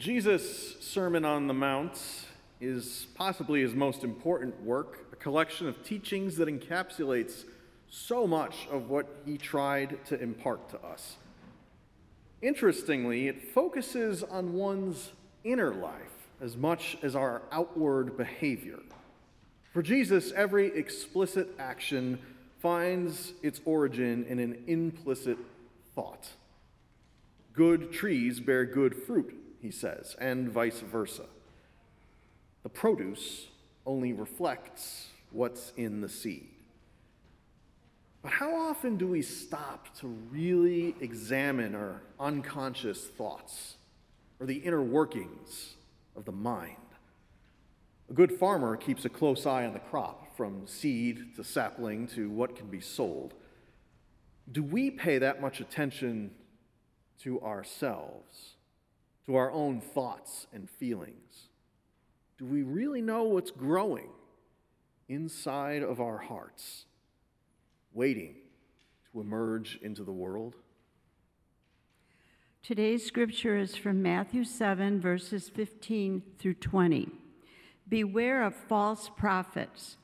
Jesus' Sermon on the Mount is possibly his most important work, a collection of teachings that encapsulates so much of what he tried to impart to us. Interestingly, it focuses on one's inner life as much as our outward behavior. For Jesus, every explicit action finds its origin in an implicit thought. Good trees bear good fruit, he says, and vice versa. The produce only reflects what's in the seed. But how often do we stop to really examine our unconscious thoughts or the inner workings of the mind? A good farmer keeps a close eye on the crop, from seed to sapling to what can be sold. Do we pay that much attention to ourselves, to our own thoughts and feelings? Do we really know what's growing inside of our hearts, waiting to emerge into the world? Today's scripture is from Matthew 7, verses 15 through 20. Beware of false prophets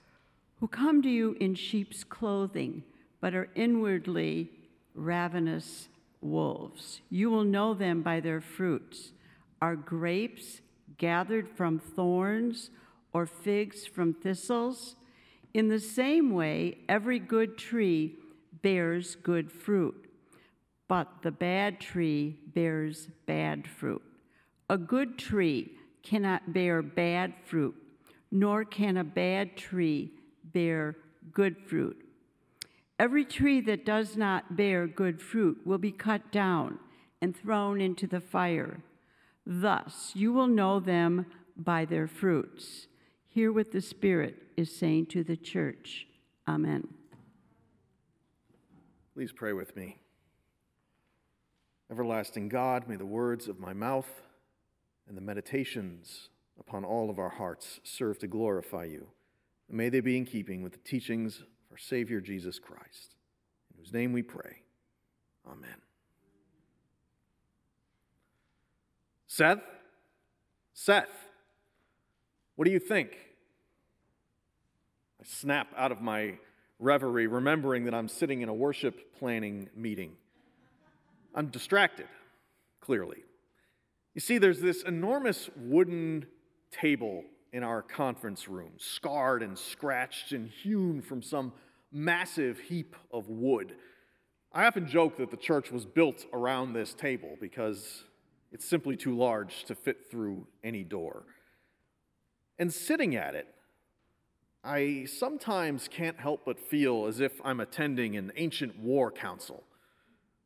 who come to you in sheep's clothing, but are inwardly ravenous wolves. You will know them by their fruits. Are grapes gathered from thorns or figs from thistles? In the same way, every good tree bears good fruit, but the bad tree bears bad fruit. A good tree cannot bear bad fruit, nor can a bad tree bear good fruit. Every tree that does not bear good fruit will be cut down and thrown into the fire. Thus, you will know them by their fruits. Hear what the Spirit is saying to the church. Amen. Please pray with me. Everlasting God, may the words of my mouth and the meditations upon all of our hearts serve to glorify you. And may they be in keeping with the teachings of our Savior Jesus Christ, in whose name we pray. Amen. Seth? Seth, what do you think? I snap out of my reverie, remembering that I'm sitting in a worship planning meeting. I'm distracted, clearly. You see, there's this enormous wooden table in our conference room, scarred and scratched and hewn from some massive heap of wood. I often joke that the church was built around this table because it's simply too large to fit through any door. And sitting at it, I sometimes can't help but feel as if I'm attending an ancient war council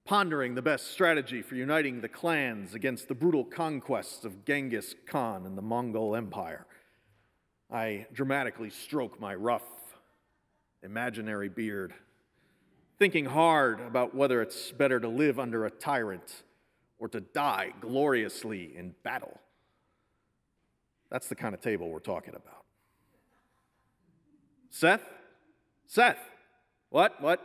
pondering the best strategy for uniting the clans against the brutal conquests of Genghis Khan and the Mongol Empire. I dramatically stroke my rough, imaginary beard, thinking hard about whether it's better to live under a tyrant or to die gloriously in battle. That's the kind of table we're talking about. Seth? Seth? What? What?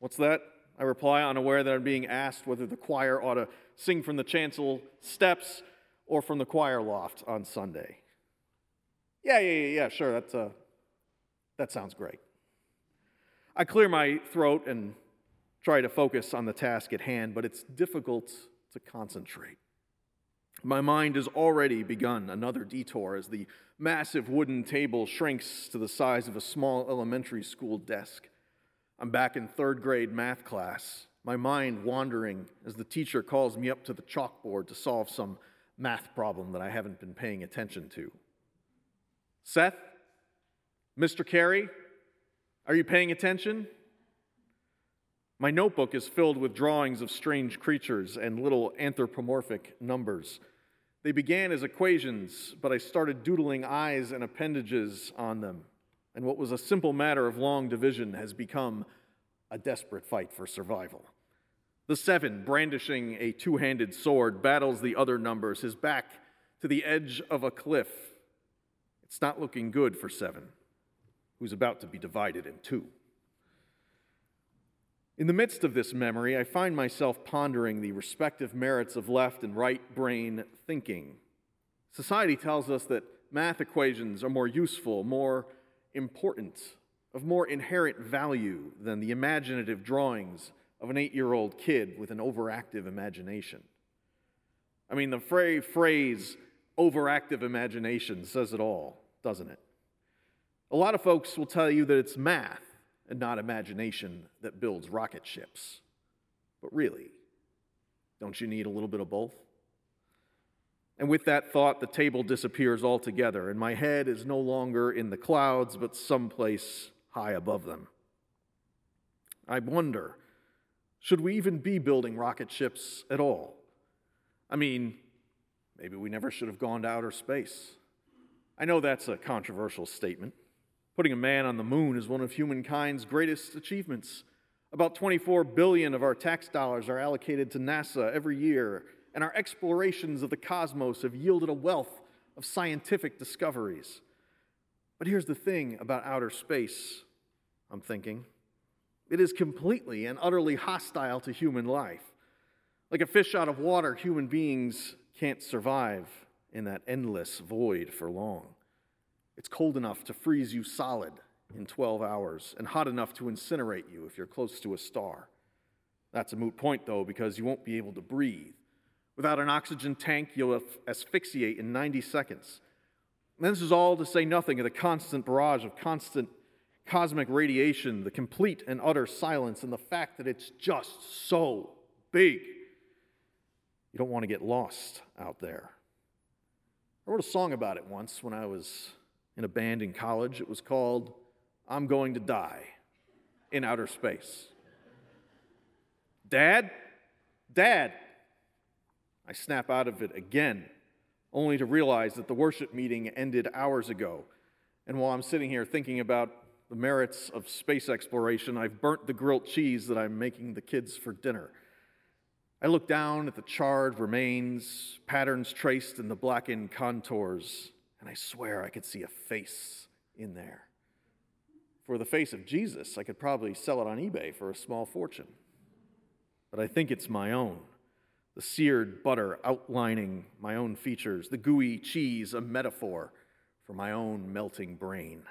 What's that? I reply, unaware that I'm being asked whether the choir ought to sing from the chancel steps or from the choir loft on Sunday. Yeah, yeah, yeah, yeah, sure, that's, uh, that sounds great. I clear my throat and try to focus on the task at hand, but it's difficult to concentrate. My mind has already begun another detour as the massive wooden table shrinks to the size of a small elementary school desk. I'm back in third grade math class, my mind wandering as the teacher calls me up to the chalkboard to solve some math problem that I haven't been paying attention to. Seth? Mr. Carey? Are you paying attention? My notebook is filled with drawings of strange creatures and little anthropomorphic numbers. They began as equations, but I started doodling eyes and appendages on them and what was a simple matter of long division has become a desperate fight for survival. The seven, brandishing a two handed sword, battles the other numbers, his back to the edge of a cliff. It's not looking good for seven, who's about to be divided in two. In the midst of this memory, I find myself pondering the respective merits of left and right brain thinking. Society tells us that math equations are more useful, more important, of more inherent value than the imaginative drawings of an eight year old kid with an overactive imagination. I mean, the phrase overactive imagination says it all, doesn't it? A lot of folks will tell you that it's math and not imagination that builds rocket ships. But really, don't you need a little bit of both? And with that thought, the table disappears altogether, and my head is no longer in the clouds, but someplace high above them. I wonder should we even be building rocket ships at all? I mean, maybe we never should have gone to outer space. I know that's a controversial statement. Putting a man on the moon is one of humankind's greatest achievements. About 24 billion of our tax dollars are allocated to NASA every year, and our explorations of the cosmos have yielded a wealth of scientific discoveries. But here's the thing about outer space, I'm thinking it is completely and utterly hostile to human life. Like a fish out of water, human beings can't survive in that endless void for long. It's cold enough to freeze you solid in 12 hours and hot enough to incinerate you if you're close to a star. That's a moot point, though, because you won't be able to breathe. Without an oxygen tank, you'll asphyxiate in 90 seconds. And this is all to say nothing of the constant barrage of constant cosmic radiation, the complete and utter silence, and the fact that it's just so big. You don't want to get lost out there. I wrote a song about it once when I was in a band in college. It was called I'm Going to Die in Outer Space. Dad? Dad! I snap out of it again, only to realize that the worship meeting ended hours ago. And while I'm sitting here thinking about the merits of space exploration, I've burnt the grilled cheese that I'm making the kids for dinner. I look down at the charred remains, patterns traced in the blackened contours, and I swear I could see a face in there. For the face of Jesus, I could probably sell it on eBay for a small fortune. But I think it's my own. The seared butter outlining my own features, the gooey cheese, a metaphor for my own melting brain.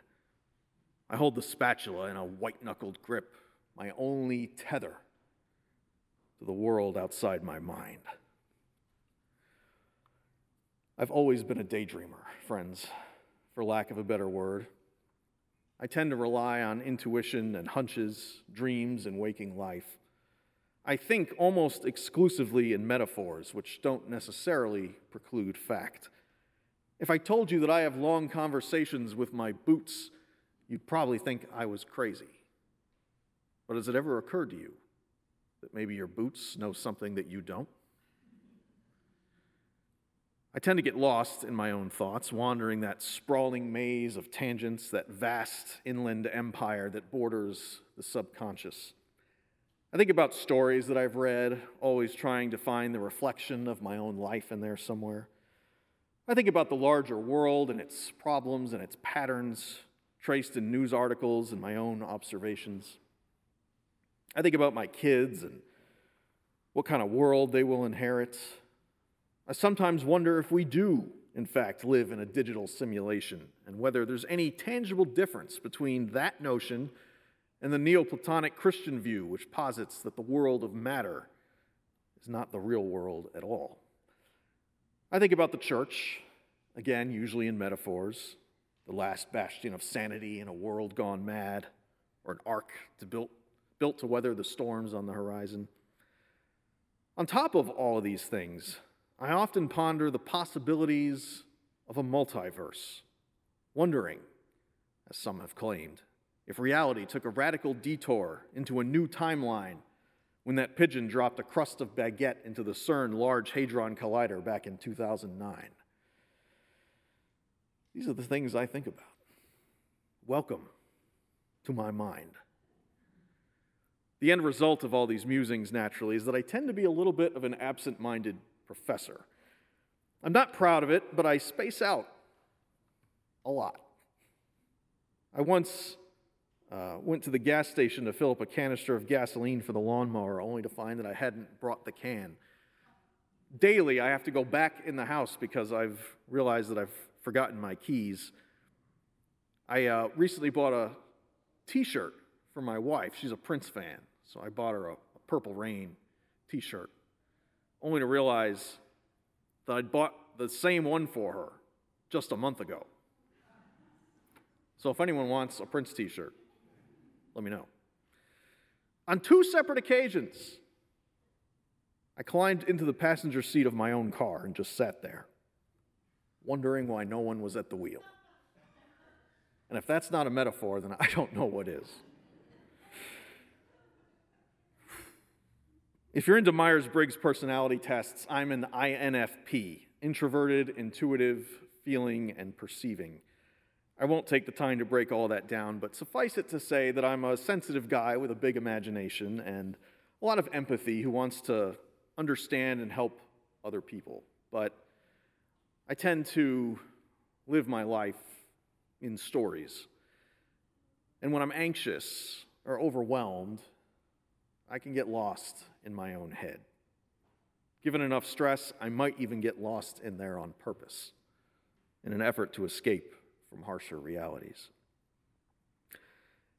I hold the spatula in a white knuckled grip, my only tether to the world outside my mind. I've always been a daydreamer, friends, for lack of a better word. I tend to rely on intuition and hunches, dreams, and waking life. I think almost exclusively in metaphors, which don't necessarily preclude fact. If I told you that I have long conversations with my boots, you'd probably think I was crazy. But has it ever occurred to you that maybe your boots know something that you don't? I tend to get lost in my own thoughts, wandering that sprawling maze of tangents, that vast inland empire that borders the subconscious. I think about stories that I've read, always trying to find the reflection of my own life in there somewhere. I think about the larger world and its problems and its patterns, traced in news articles and my own observations. I think about my kids and what kind of world they will inherit I sometimes wonder if we do, in fact, live in a digital simulation and whether there's any tangible difference between that notion and the Neoplatonic Christian view, which posits that the world of matter is not the real world at all. I think about the church, again, usually in metaphors, the last bastion of sanity in a world gone mad, or an ark to built, built to weather the storms on the horizon. On top of all of these things, I often ponder the possibilities of a multiverse, wondering, as some have claimed, if reality took a radical detour into a new timeline when that pigeon dropped a crust of baguette into the CERN Large Hadron Collider back in 2009. These are the things I think about. Welcome to my mind. The end result of all these musings, naturally, is that I tend to be a little bit of an absent minded professor. I'm not proud of it, but I space out a lot. I once Uh, went to the gas station to fill up a canister of gasoline for the lawnmower, only to find that I hadn't brought the can. Daily, I have to go back in the house because I've realized that I've forgotten my keys. I uh, recently bought a t shirt for my wife. She's a Prince fan, so I bought her a, a Purple Rain t shirt, only to realize that I'd bought the same one for her just a month ago. So if anyone wants a Prince t shirt, let me know. On two separate occasions, I climbed into the passenger seat of my own car and just sat there, wondering why no one was at the wheel. And if that's not a metaphor, then I don't know what is. If you're into Myers Briggs personality tests, I'm an INFP introverted, intuitive, feeling, and perceiving. I won't take the time to break all that down, but suffice it to say that I'm a sensitive guy with a big imagination and a lot of empathy who wants to understand and help other people. But I tend to live my life in stories. And when I'm anxious or overwhelmed, I can get lost in my own head. Given enough stress, I might even get lost in there on purpose in an effort to escape from harsher realities.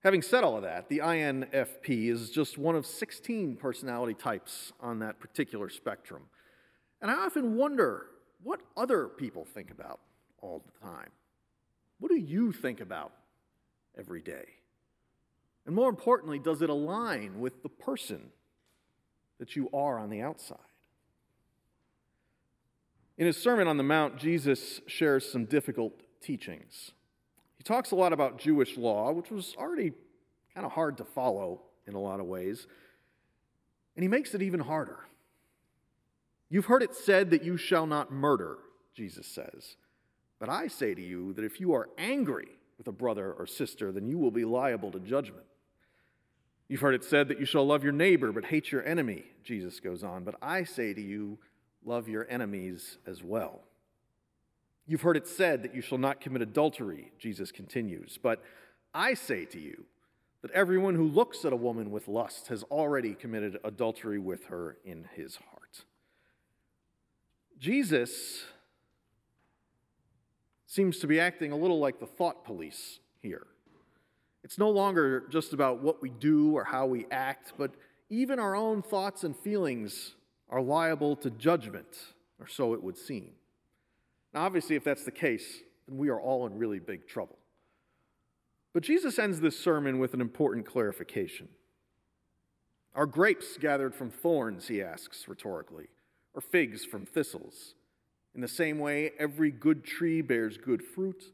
Having said all of that, the INFP is just one of 16 personality types on that particular spectrum. And I often wonder what other people think about all the time. What do you think about every day? And more importantly, does it align with the person that you are on the outside? In his Sermon on the Mount, Jesus shares some difficult teachings. He talks a lot about Jewish law, which was already kind of hard to follow in a lot of ways, and he makes it even harder. You've heard it said that you shall not murder, Jesus says. But I say to you that if you are angry with a brother or sister, then you will be liable to judgment. You've heard it said that you shall love your neighbor but hate your enemy, Jesus goes on. But I say to you, love your enemies as well. You've heard it said that you shall not commit adultery, Jesus continues. But I say to you that everyone who looks at a woman with lust has already committed adultery with her in his heart. Jesus seems to be acting a little like the thought police here. It's no longer just about what we do or how we act, but even our own thoughts and feelings are liable to judgment, or so it would seem. Now, obviously, if that's the case, then we are all in really big trouble. But Jesus ends this sermon with an important clarification. Are grapes gathered from thorns, he asks rhetorically, or figs from thistles? In the same way, every good tree bears good fruit,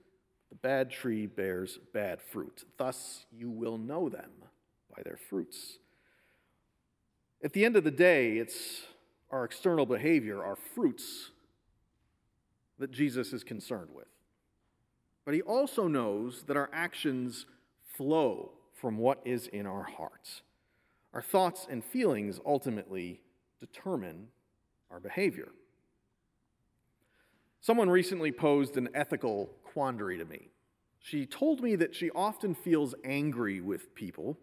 the bad tree bears bad fruit. Thus you will know them by their fruits. At the end of the day, it's our external behavior, our fruits, that Jesus is concerned with. But he also knows that our actions flow from what is in our hearts. Our thoughts and feelings ultimately determine our behavior. Someone recently posed an ethical quandary to me. She told me that she often feels angry with people,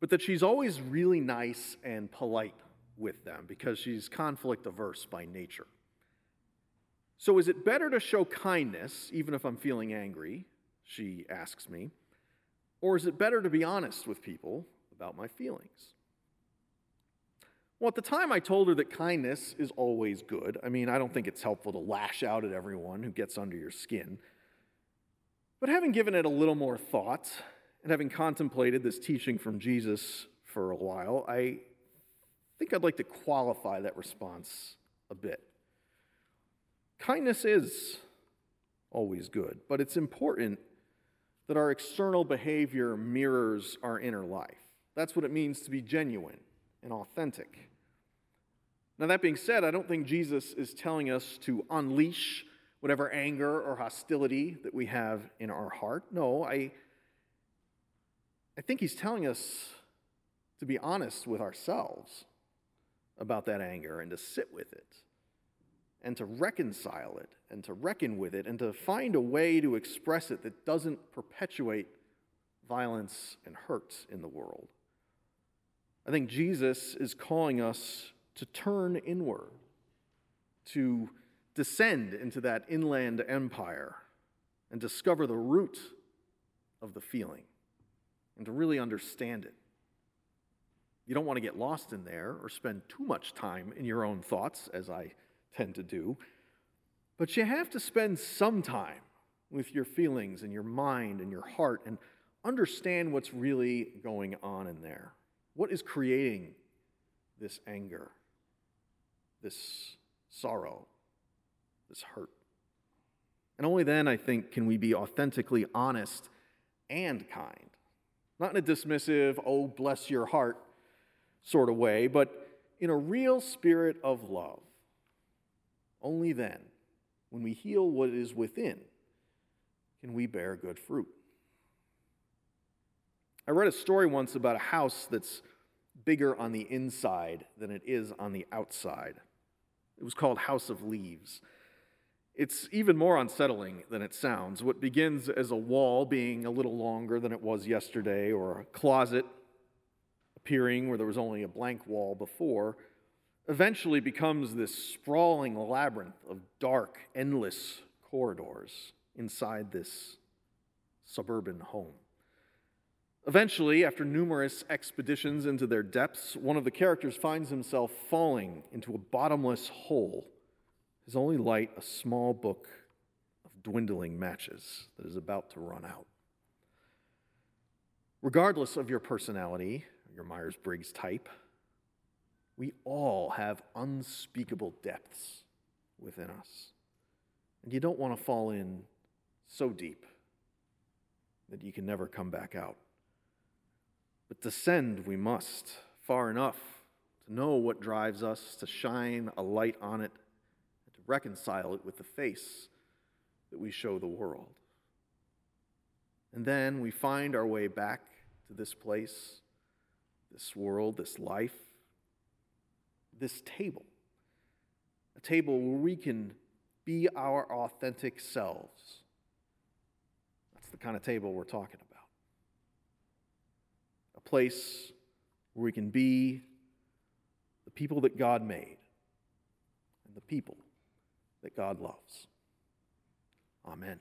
but that she's always really nice and polite with them because she's conflict averse by nature. So, is it better to show kindness, even if I'm feeling angry? She asks me. Or is it better to be honest with people about my feelings? Well, at the time, I told her that kindness is always good. I mean, I don't think it's helpful to lash out at everyone who gets under your skin. But having given it a little more thought and having contemplated this teaching from Jesus for a while, I think I'd like to qualify that response a bit. Kindness is always good, but it's important that our external behavior mirrors our inner life. That's what it means to be genuine and authentic. Now, that being said, I don't think Jesus is telling us to unleash whatever anger or hostility that we have in our heart. No, I, I think he's telling us to be honest with ourselves about that anger and to sit with it and to reconcile it and to reckon with it and to find a way to express it that doesn't perpetuate violence, and hurts in the world. I think Jesus is calling us to turn inward, to descend into that inland empire and discover the root of the feeling and to really understand it. You don't want to get lost in there or spend too much time in your own thoughts, as I tend to do, but you have to spend some time with your feelings and your mind and your heart and understand what's really going on in there. What is creating this anger, this sorrow, this hurt? And only then, I think, can we be authentically honest and kind. Not in a dismissive, oh, bless your heart sort of way, but in a real spirit of love. Only then, when we heal what is within, can we bear good fruit. I read a story once about a house that's bigger on the inside than it is on the outside. It was called House of Leaves. It's even more unsettling than it sounds. What begins as a wall being a little longer than it was yesterday, or a closet appearing where there was only a blank wall before, eventually becomes this sprawling labyrinth of dark, endless corridors inside this suburban home. Eventually, after numerous expeditions into their depths, one of the characters finds himself falling into a bottomless hole, his only light a small book of dwindling matches that is about to run out. Regardless of your personality, your Myers Briggs type, we all have unspeakable depths within us. And you don't want to fall in so deep that you can never come back out. But descend we must far enough to know what drives us, to shine a light on it, reconcile it with the face that we show the world. And then we find our way back to this place, this world, this life, this table. A table where we can be our authentic selves. That's the kind of table we're talking about A place where we can be the people that God made and the people that God loves. Amen.